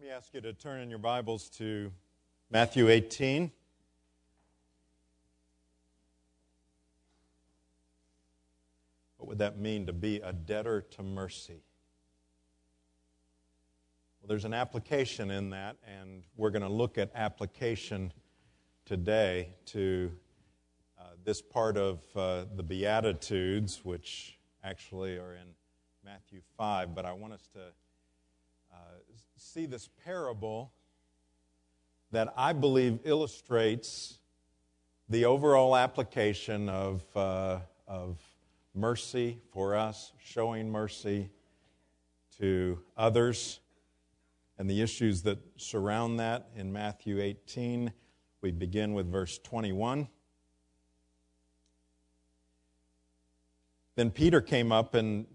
Let me ask you to turn in your Bibles to Matthew 18. What would that mean to be a debtor to mercy? Well, there's an application in that, and we're going to look at application today to uh, this part of uh, the Beatitudes, which actually are in Matthew 5. But I want us to see this parable that I believe illustrates the overall application of, uh, of mercy for us, showing mercy to others, and the issues that surround that in Matthew 18. We begin with verse 21. Then Peter came up and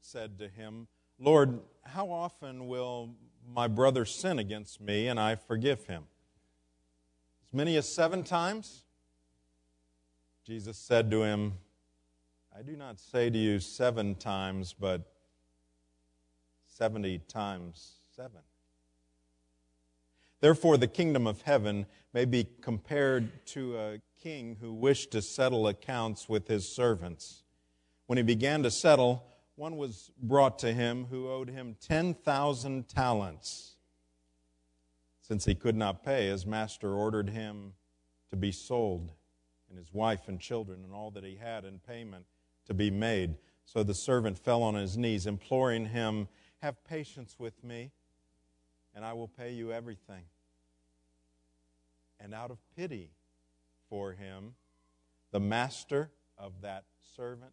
said to him, Lord, how often will my brother sin against me and I forgive him? As many as seven times? Jesus said to him, I do not say to you seven times, but 70 times seven. Therefore, the kingdom of heaven may be compared to a king who wished to settle accounts with his servants. When he began to settle, one was brought to him who owed him 10,000 talents. Since he could not pay, his master ordered him to be sold, and his wife and children, and all that he had in payment to be made. So the servant fell on his knees, imploring him, Have patience with me, and I will pay you everything. And out of pity for him, the master of that servant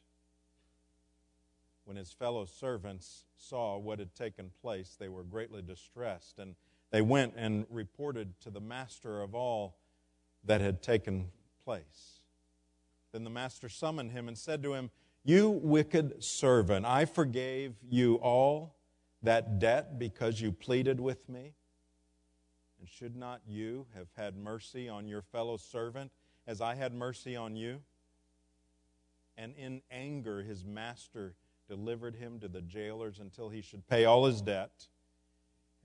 When his fellow servants saw what had taken place, they were greatly distressed, and they went and reported to the master of all that had taken place. Then the master summoned him and said to him, You wicked servant, I forgave you all that debt because you pleaded with me. And should not you have had mercy on your fellow servant as I had mercy on you? And in anger, his master delivered him to the jailers until he should pay all his debt.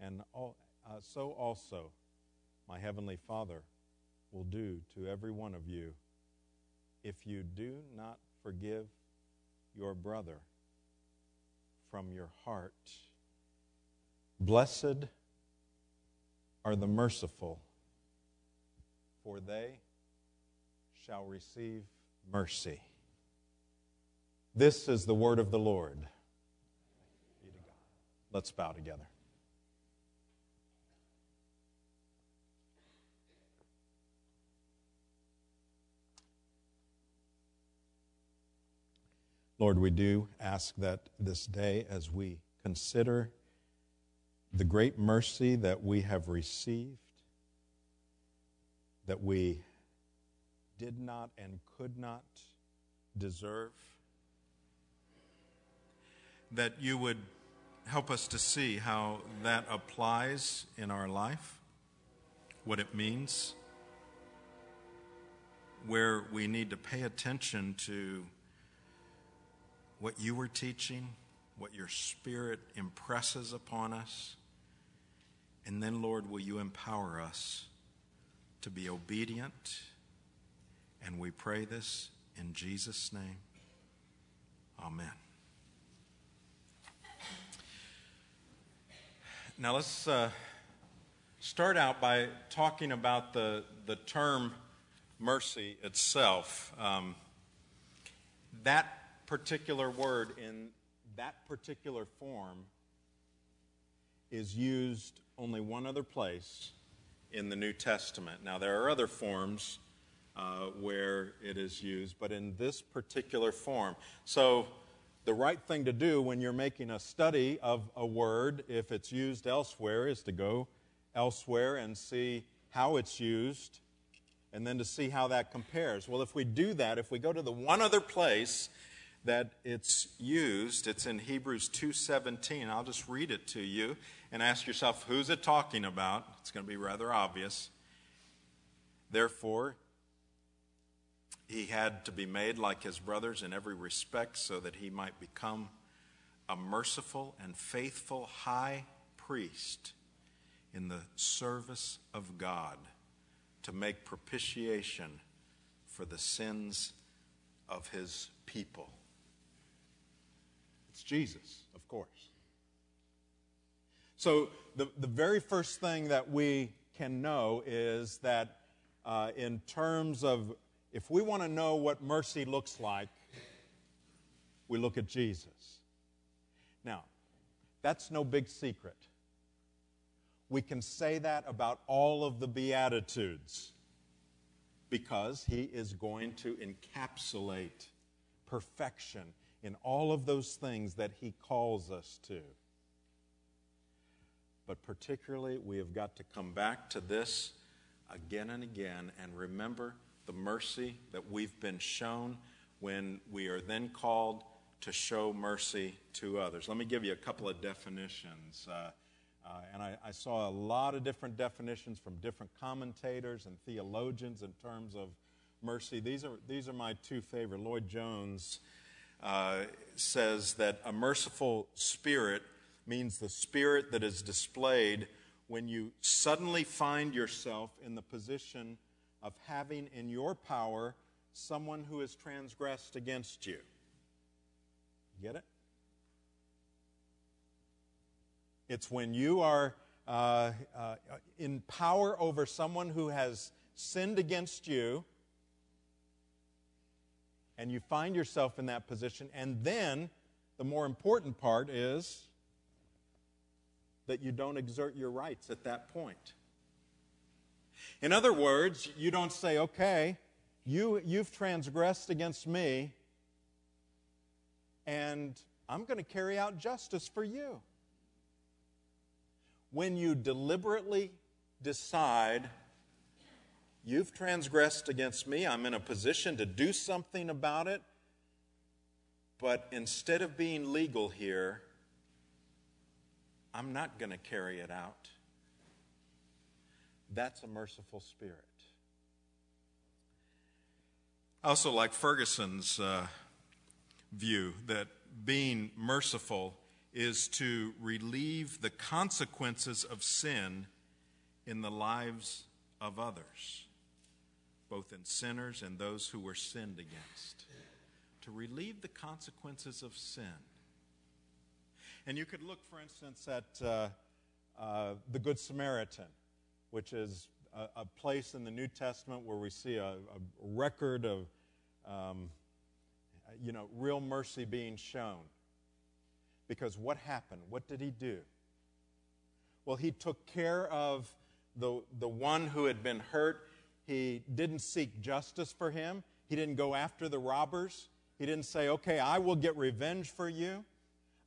And all, uh, so also my heavenly Father will do to every one of you if you do not forgive your brother from your heart. Blessed are the merciful, for they shall receive mercy. This is the word of the Lord. Let's bow together. Lord, we do ask that this day, as we consider the great mercy that we have received, that we did not and could not deserve, that you would help us to see how that applies in our life, what it means, where we need to pay attention to what you were teaching, what your Spirit impresses upon us. And then, Lord, will you empower us to be obedient? And we pray this in Jesus' name. Amen. Now let's uh, start out by talking about the, the term mercy itself. Um, that particular word in that particular form is used only one other place in the New Testament. Now, there are other forms uh, where it is used, but in this particular form. So, the right thing to do when you're making a study of a word, if it's used elsewhere, is to go elsewhere and see how it's used and then to see how that compares. Well, if we do that, if we go to the one other place that it's used, it's in Hebrews 2:17. I'll just read it to you and ask yourself who's it talking about? It's going to be rather obvious. Therefore, he had to be made like his brothers in every respect so that he might become a merciful and faithful high priest in the service of God to make propitiation for the sins of his people. It's Jesus, of course. So, the, the very first thing that we can know is that uh, in terms of if we want to know what mercy looks like, we look at Jesus. Now, that's no big secret. We can say that about all of the Beatitudes because he is going to encapsulate perfection in all of those things that he calls us to. But particularly, we have got to come back to this again and again and remember the mercy that we've been shown when we are then called to show mercy to others. Let me give you a couple of definitions. Uh, uh, and I, I, saw a lot of different definitions from different commentators and theologians in terms of mercy. These are, these are my two favorite. Lloyd Jones uh, says that a merciful spirit means the spirit that is displayed when you suddenly find yourself in the position of having in your power someone who has transgressed against you. Get it? It's when you are uh, uh, in power over someone who has sinned against you, and you find yourself in that position, and then the more important part is that you don't exert your rights at that point. In other words, you don't say, okay, you, you've transgressed against me, and I'm going to carry out justice for you when you deliberately decide, you've transgressed against me, I'm in a position to do something about it, but instead of being legal here, I'm not going to carry it out. That's a merciful spirit. I also like Ferguson's uh, view that being merciful is to relieve the consequences of sin in the lives of others, both in sinners and those who were sinned against. To relieve the consequences of sin. And you could look, for instance, at uh, uh, the Good Samaritan, which is a, a, place in the New Testament where we see a, a record of, um, you know, real mercy being shown. Because what happened? What did he do? Well, he took care of the, the one who had been hurt. He didn't seek justice for him. He didn't go after the robbers. He didn't say, okay, I will get revenge for you.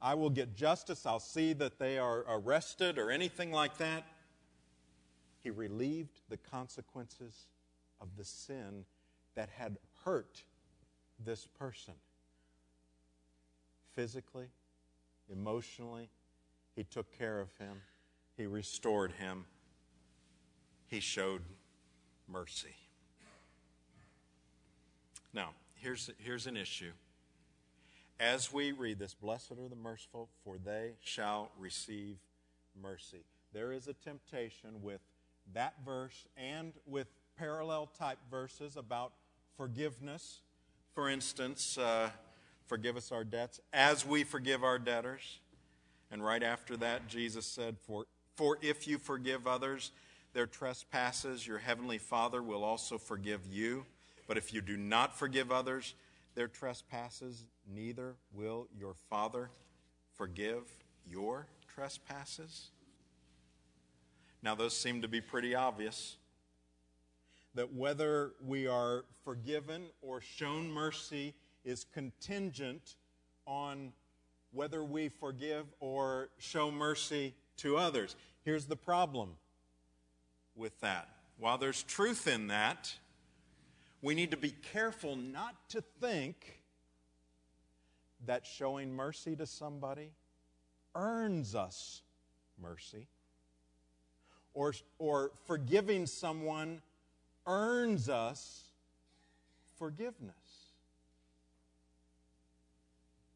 I will get justice. I'll see that they are arrested or anything like that. He relieved the consequences of the sin that had hurt this person physically, emotionally. He took care of him, He restored him, He showed mercy. Now, here's, here's an issue. As we read this, blessed are the merciful, for they shall receive mercy. There is a temptation with that verse and with parallel type verses about forgiveness. For instance, uh, forgive us our debts as we forgive our debtors. And right after that, Jesus said, For, for if you forgive others their trespasses, your heavenly Father will also forgive you. But if you do not forgive others their trespasses, neither will your Father forgive your trespasses. Now, those seem to be pretty obvious. That whether we are forgiven or shown mercy is contingent on whether we forgive or show mercy to others. Here's the problem with that. While there's truth in that, we need to be careful not to think that showing mercy to somebody earns us mercy, or, or forgiving someone earns us forgiveness.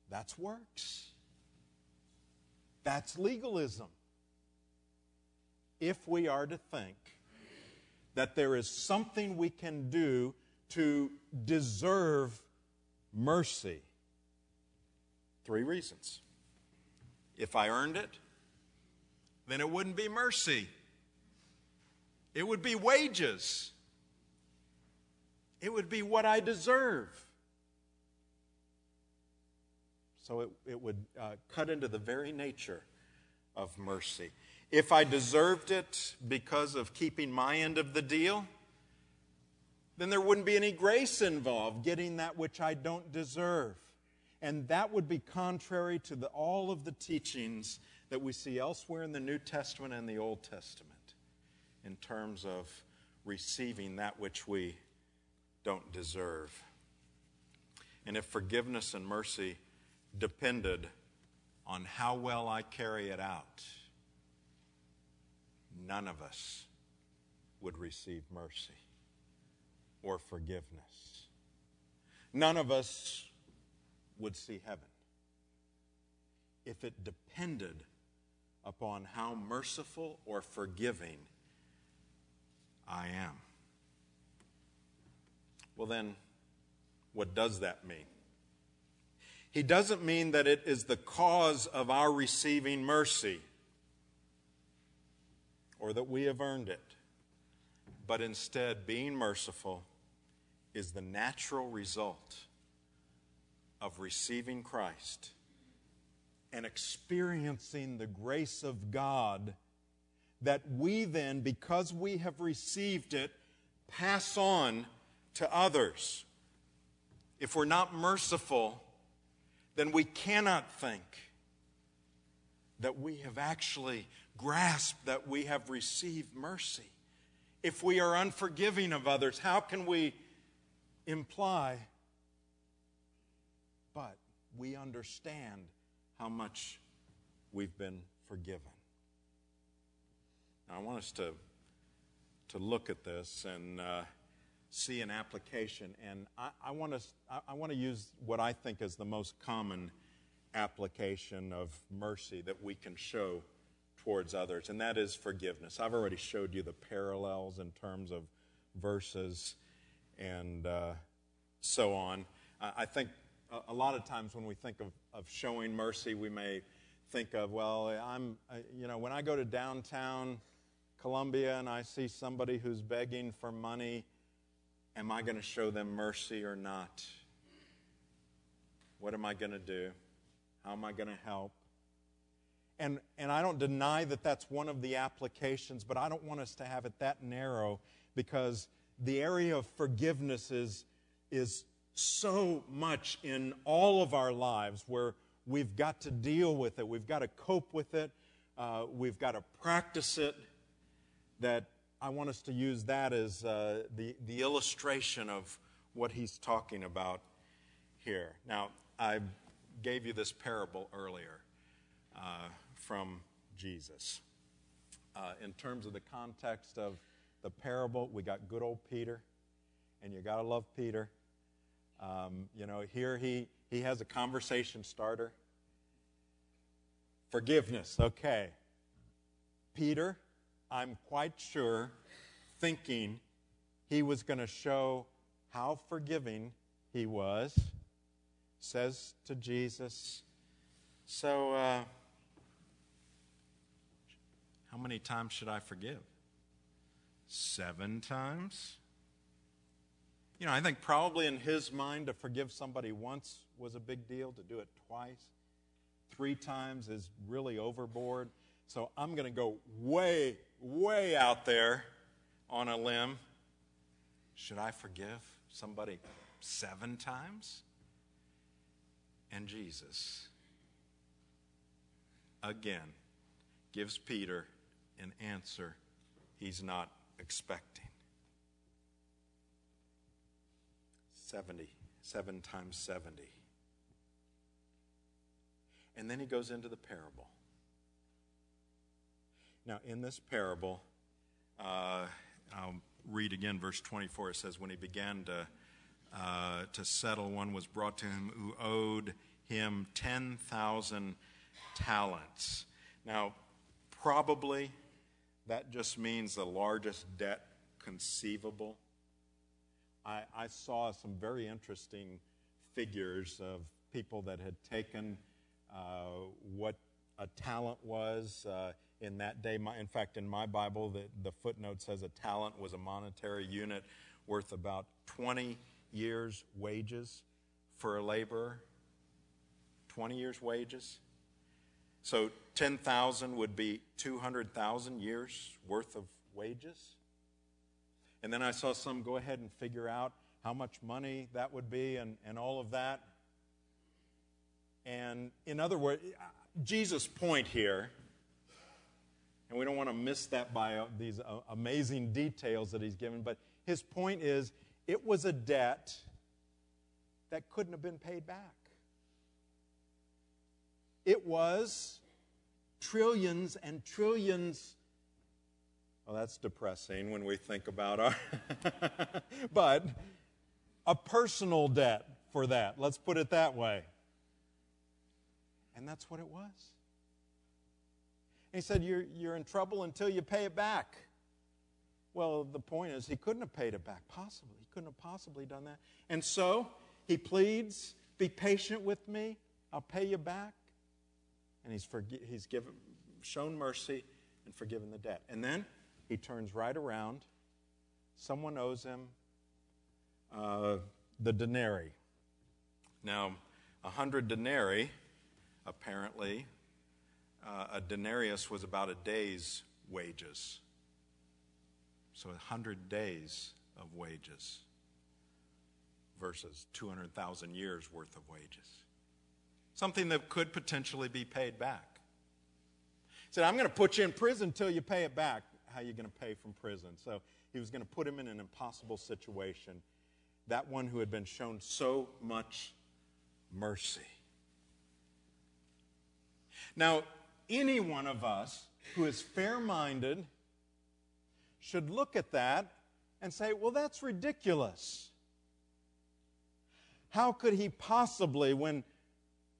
That's works. That's legalism. If we are to think that there is something we can do to deserve mercy, three reasons. If I earned it, then it wouldn't be mercy, it would be wages, it would be what I deserve. So it, it would uh, cut into the very nature of mercy. If I deserved it because of keeping my end of the deal, then there wouldn't be any grace involved, getting that which I don't deserve. And that would be contrary to the, all of the teachings that we see elsewhere in the New Testament and the Old Testament in terms of receiving that which we don't deserve. And if forgiveness and mercy depended on how well I carry it out, none of us would receive mercy or forgiveness. None of us would see heaven if it depended upon how merciful or forgiving I am. Well, then, what does that mean? He doesn't mean that it is the cause of our receiving mercy or that we have earned it, but instead, being merciful is the natural result of receiving Christ and experiencing the grace of God that we then, because we have received it, pass on to others. If we're not merciful, then we cannot think that we have actually grasped that we have received mercy. If we are unforgiving of others, how can we imply, but we understand how much we've been forgiven? Now, I want us to, to look at this and. Uh, see an application. And I, I want to I want to use what I think is the most common application of mercy that we can show towards others, and that is forgiveness. I've already showed you the parallels in terms of verses and uh, so on. I think a lot of times when we think of, of showing mercy, we may think of, well, I'm, you know, when I go to downtown Columbia and I see somebody who's begging for money, Am I going to show them mercy or not? What am I going to do? How am I going to help? And, and I don't deny that that's one of the applications, but I don't want us to have it that narrow because the area of forgiveness is, is so much in all of our lives where we've got to deal with it, we've got to cope with it, uh, we've got to practice it, that I want us to use that as uh, the, the illustration of what he's talking about here. Now, I gave you this parable earlier uh, from Jesus. Uh, in terms of the context of the parable, we got good old Peter, and you got to love Peter. Um, you know, here he, he has a conversation starter. Forgiveness, okay. Peter, I'm quite sure, thinking he was going to show how forgiving he was, says to Jesus, So, uh, how many times should I forgive? Seven times? You know, I think probably in his mind to forgive somebody once was a big deal, to do it twice, three times is really overboard. So I'm going to go way, way out there on a limb. Should I forgive somebody seven times? And Jesus, again, gives Peter an answer he's not expecting. 70, seven times 70. And then he goes into the parable. Now, in this parable, uh, I'll read again verse 24. It says, When he began to, uh, to settle, one was brought to him who owed him 10,000 talents. Now, probably that just means the largest debt conceivable. I, I saw some very interesting figures of people that had taken uh, what a talent was uh, in that day. My, in fact, in my Bible, the, the footnote says a talent was a monetary unit worth about 20 years' wages for a laborer. 20 years' wages. So 10,000 would be 200,000 years worth of wages. And then I saw some go ahead and figure out how much money that would be and, and all of that. And in other words, Jesus' point here, and we don't want to miss that by uh, these uh, amazing details that he's given, but his point is it was a debt that couldn't have been paid back. It was trillions and trillions. Well, that's depressing when we think about our. but a personal debt for that. Let's put it that way. And that's what it was. He said, you're, you're in trouble until you pay it back. Well, the point is, he couldn't have paid it back, possibly. He couldn't have possibly done that. And so he pleads, Be patient with me, I'll pay you back. And he's, forgi- he's given, shown mercy and forgiven the debt. And then he turns right around. Someone owes him uh, the denarii. Now, a hundred denarii apparently, uh, a denarius was about a day's wages. So 100 days of wages versus 200,000 years worth of wages. Something that could potentially be paid back. He said, I'm going to put you in prison until you pay it back. How are you going to pay from prison? So he was going to put him in an impossible situation. That one who had been shown so much mercy. Now, any one of us who is fair minded should look at that and say, well, that's ridiculous. How could he possibly, when,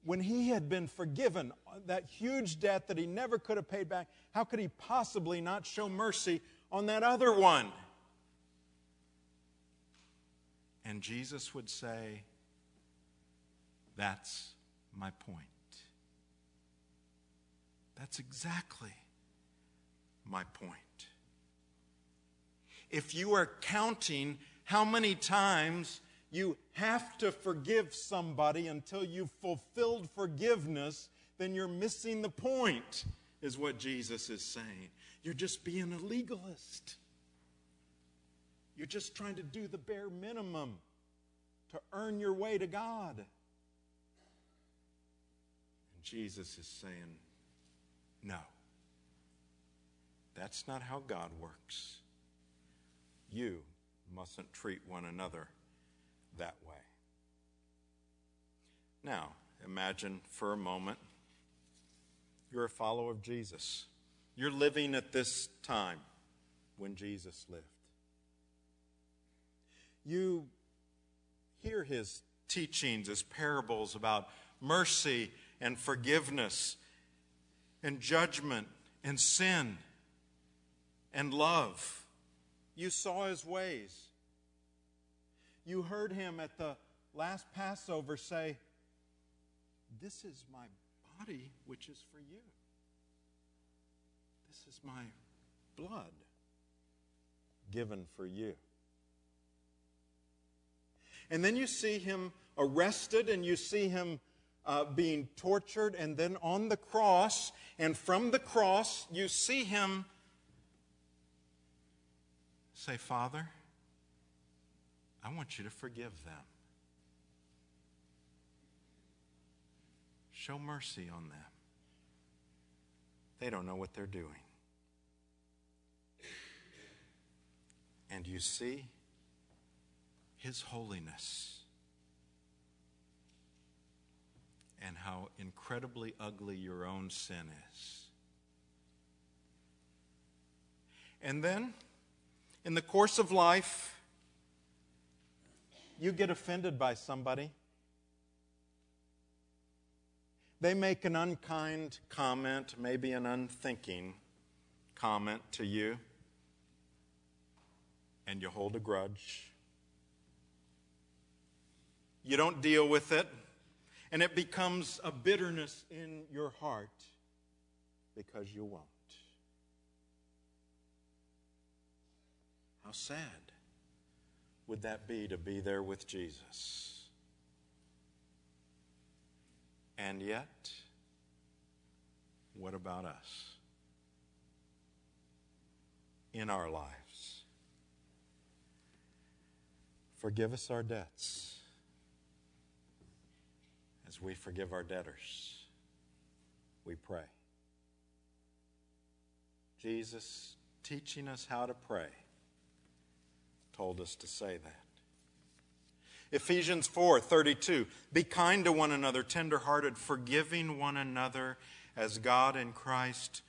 when he had been forgiven that huge debt that he never could have paid back, how could he possibly not show mercy on that other one? And Jesus would say, That's my point. That's exactly my point. If you are counting how many times you have to forgive somebody until you've fulfilled forgiveness, then you're missing the point, is what Jesus is saying. You're just being a legalist. You're just trying to do the bare minimum to earn your way to God. And Jesus is saying, no. That's not how God works. You mustn't treat one another that way. Now, imagine for a moment you're a follower of Jesus. You're living at this time when Jesus lived. You hear his teachings, his parables about mercy and forgiveness and judgment and sin and love. You saw his ways. You heard him at the last Passover say, This is my body, which is for you. This is my blood given for you. And then you see him arrested and you see him uh, being tortured and then on the cross. And from the cross, you see him say, Father, I want you to forgive them. Show mercy on them. They don't know what they're doing. And you see His holiness and how incredibly ugly your own sin is. And then, in the course of life, you get offended by somebody. They make an unkind comment, maybe an unthinking comment to you, and you hold a grudge. You don't deal with it, and it becomes a bitterness in your heart because you won't. How sad would that be to be there with Jesus? And yet, what about us? In our lives. Forgive us our debts as we forgive our debtors. We pray. Jesus teaching us how to pray told us to say that. Ephesians 4 32. Be kind to one another, tenderhearted, forgiving one another as God in Christ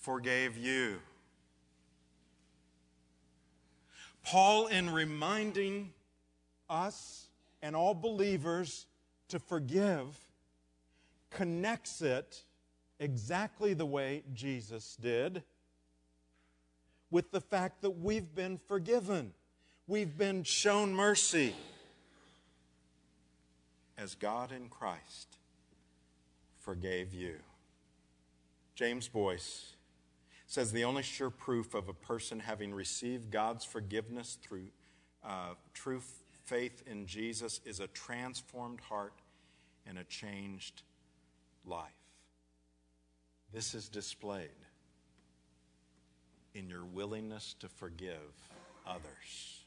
forgave you. Paul, in reminding us and all believers to forgive, connects it exactly the way Jesus did with the fact that we've been forgiven. We've been shown mercy as God in Christ forgave you. James Boice says the only sure proof of a person having received God's forgiveness through uh, true faith in Jesus is a transformed heart and a changed life. This is displayed in your willingness to forgive others.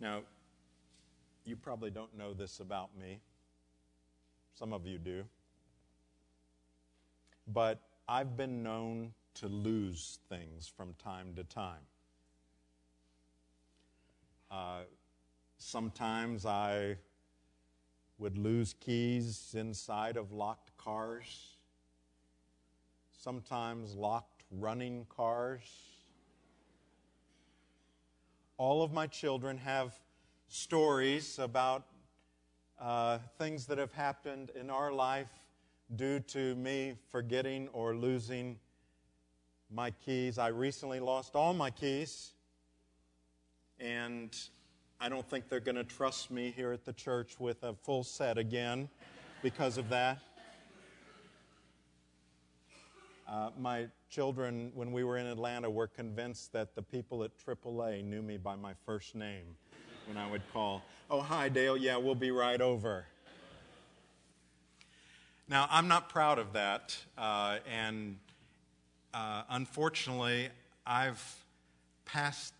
Now, you probably don't know this about me. Some of you do. But I've been known to lose things from time to time. Uh, sometimes I would lose keys inside of locked cars, sometimes locked running cars. All of my children have stories about uh, things that have happened in our life due to me forgetting or losing my keys. I recently lost all my keys, and I don't think they're going to trust me here at the church with a full set again because of that. Uh, my children, when we were in Atlanta, were convinced that the people at AAA knew me by my first name when I would call. Oh, hi, Dale. Yeah, we'll be right over. Now, I'm not proud of that, uh, and uh, unfortunately, I've passed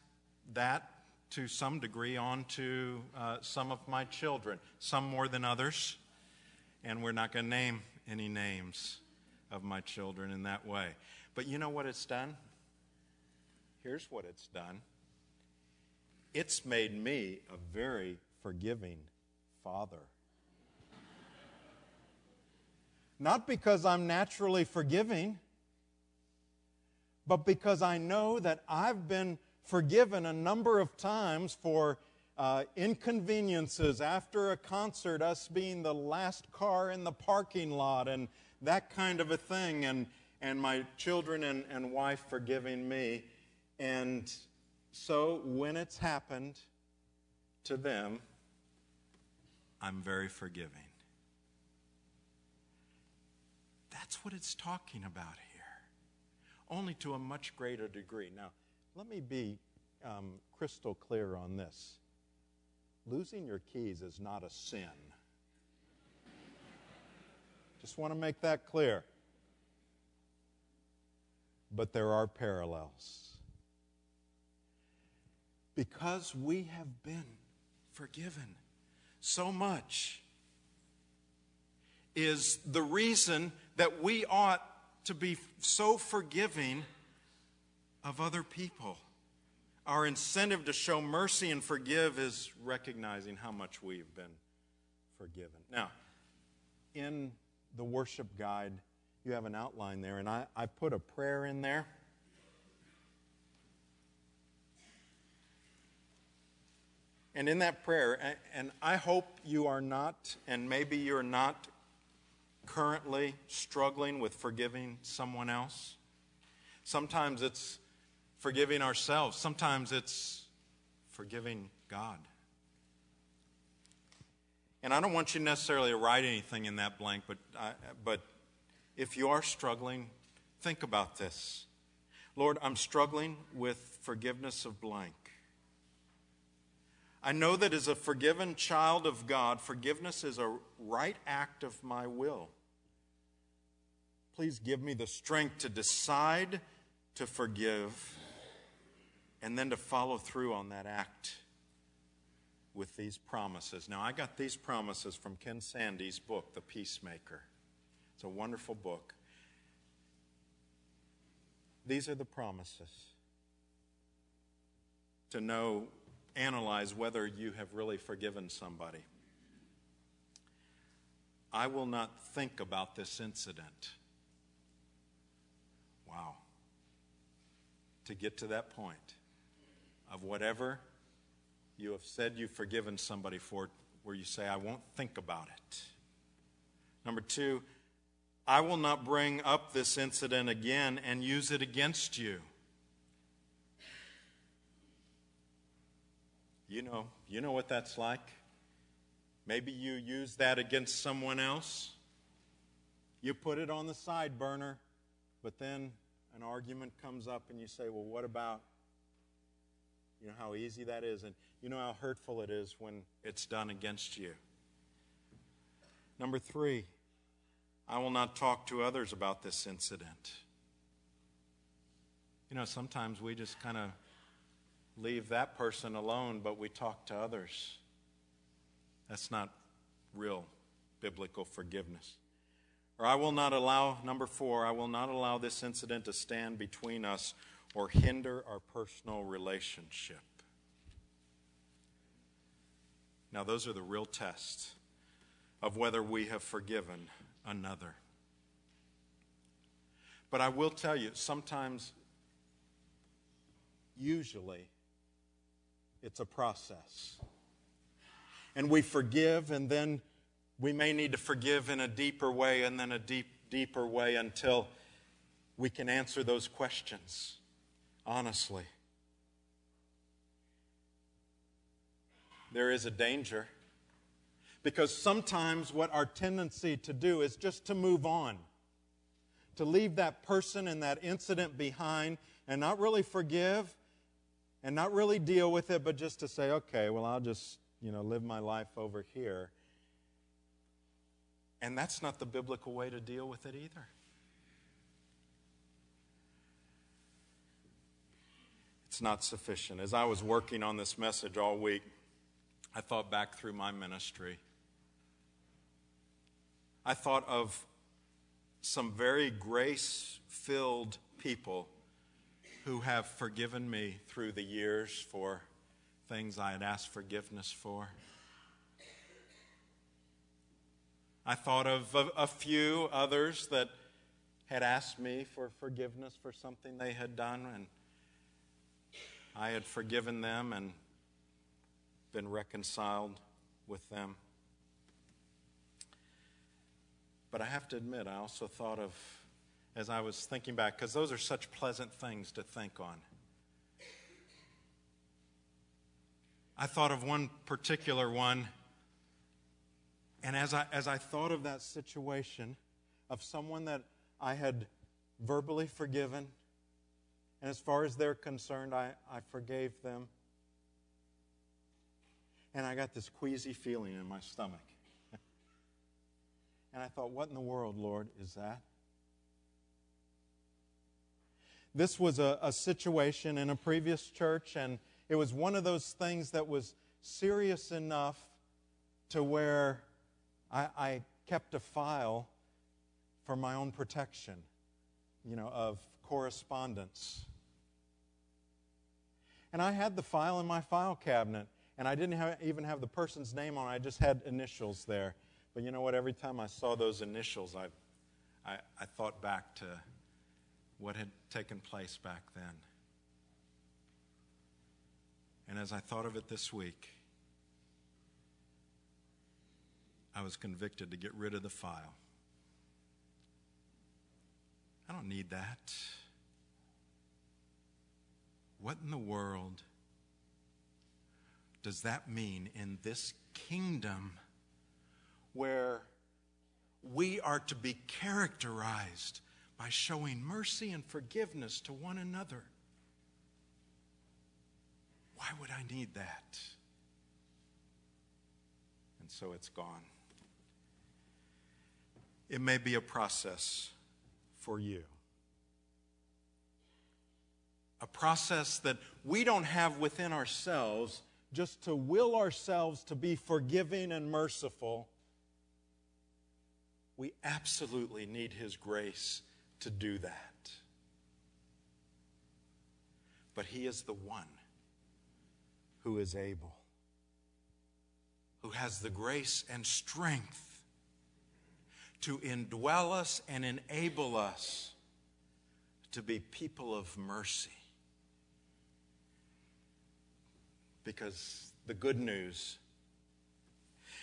that to some degree on to uh, some of my children, some more than others, and we're not going to name any names of my children in that way. But you know what it's done? Here's what it's done it's made me a very forgiving father. Not because I'm naturally forgiving, but because I know that I've been forgiven a number of times for uh, inconveniences after a concert, us being the last car in the parking lot, and that kind of a thing, and, and my children and, and wife forgiving me. And so when it's happened to them, I'm very forgiving. That's what it's talking about here, only to a much greater degree. Now, let me be um, crystal clear on this. Losing your keys is not a sin. Just want to make that clear. But there are parallels. Because we have been forgiven so much, is the reason that we ought to be so forgiving of other people. Our incentive to show mercy and forgive is recognizing how much we've been forgiven. Now, in the worship guide, you have an outline there, and I, I put a prayer in there. And in that prayer, and I hope you are not, and maybe you're not currently struggling with forgiving someone else. Sometimes it's forgiving ourselves, sometimes it's forgiving God. And I don't want you necessarily to write anything in that blank, but, I, but if you are struggling, think about this. Lord, I'm struggling with forgiveness of blank. I know that as a forgiven child of God, forgiveness is a right act of my will. Please give me the strength to decide to forgive and then to follow through on that act with these promises. Now, I got these promises from Ken Sande's book, The Peacemaker. It's a wonderful book. These are the promises to know, analyze whether you have really forgiven somebody. I will not think about this incident. Wow. To get to that point of whatever you have said you've forgiven somebody for, where you say, I won't think about it. Number two, I will not bring up this incident again and use it against you. You know, you know what that's like. Maybe you use that against someone else. You put it on the side burner, but then an argument comes up and you say, Well, what about you know how easy that is, and you know how hurtful it is when it's done against you. Number three, I will not talk to others about this incident. You know, sometimes we just kind of leave that person alone, but we talk to others. That's not real biblical forgiveness. Or I will not allow, number four, I will not allow this incident to stand between us or hinder our personal relationship. Now, those are the real tests of whether we have forgiven another. But I will tell you, sometimes, usually, it's a process. And we forgive, and then we may need to forgive in a deeper way, and then a deep, deeper way until we can answer those questions honestly. There is a danger because sometimes what our tendency to do is just to move on, to leave that person and that incident behind and not really forgive and not really deal with it, but just to say, okay, well, I'll just, you know, live my life over here. And that's not the biblical way to deal with it either. It's not sufficient. As I was working on this message all week, I thought back through my ministry. I thought of some very grace filled people who have forgiven me through the years for things I had asked forgiveness for. I thought of a, a, few others that had asked me for forgiveness for something they had done, and I had forgiven them and been reconciled with them. But I have to admit, I also thought of, as I was thinking back, because those are such pleasant things to think on. I thought of one particular one, and as I, as I thought of that situation of someone that I had verbally forgiven, and as far as they're concerned, I, I forgave them. And I got this queasy feeling in my stomach. and I thought, what in the world, Lord, is that? This was a, a situation in a previous church, and it was one of those things that was serious enough to where I, I kept a file for my own protection, you know, of correspondence. And I had the file in my file cabinet, and I didn't have, even have the person's name on it, I just had initials there. But you know what? Every time I saw those initials, I, I, I thought back to what had taken place back then. And as I thought of it this week, I was convicted to get rid of the file. I don't need that. What in the world does that mean in this kingdom where we are to be characterized by showing mercy and forgiveness to one another? Why would I need that? And so it's gone. It may be a process for you. A process that we don't have within ourselves just to will ourselves to be forgiving and merciful. We absolutely need His grace to do that. But He is the one who is able, who has the grace and strength to indwell us and enable us to be people of mercy. Because the good news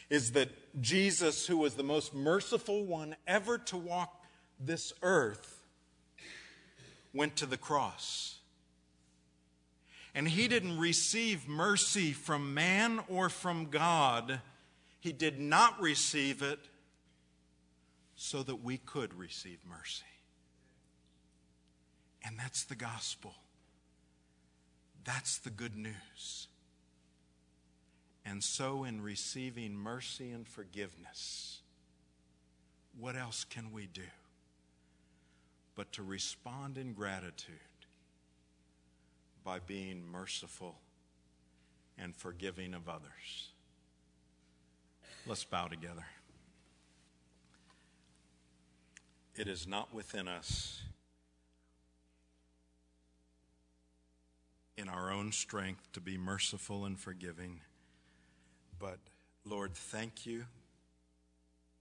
is that Jesus, who was the most merciful one ever to walk this earth, went to the cross. And he didn't receive mercy from man or from God. He did not receive it so that we could receive mercy. And that's the gospel. That's the good news. And so, in receiving mercy and forgiveness, what else can we do but to respond in gratitude by being merciful and forgiving of others? Let's bow together. It is not within us in our own strength to be merciful and forgiving. But Lord, thank you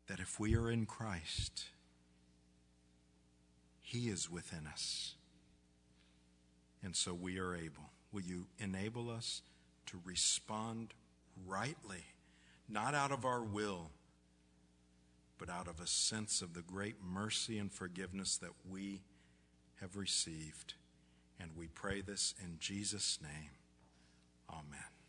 that if we are in Christ, He is within us. And so we are able. Will you enable us to respond rightly, not out of our will? but out of a sense of the great mercy and forgiveness that we have received. And we pray this in Jesus' name. Amen.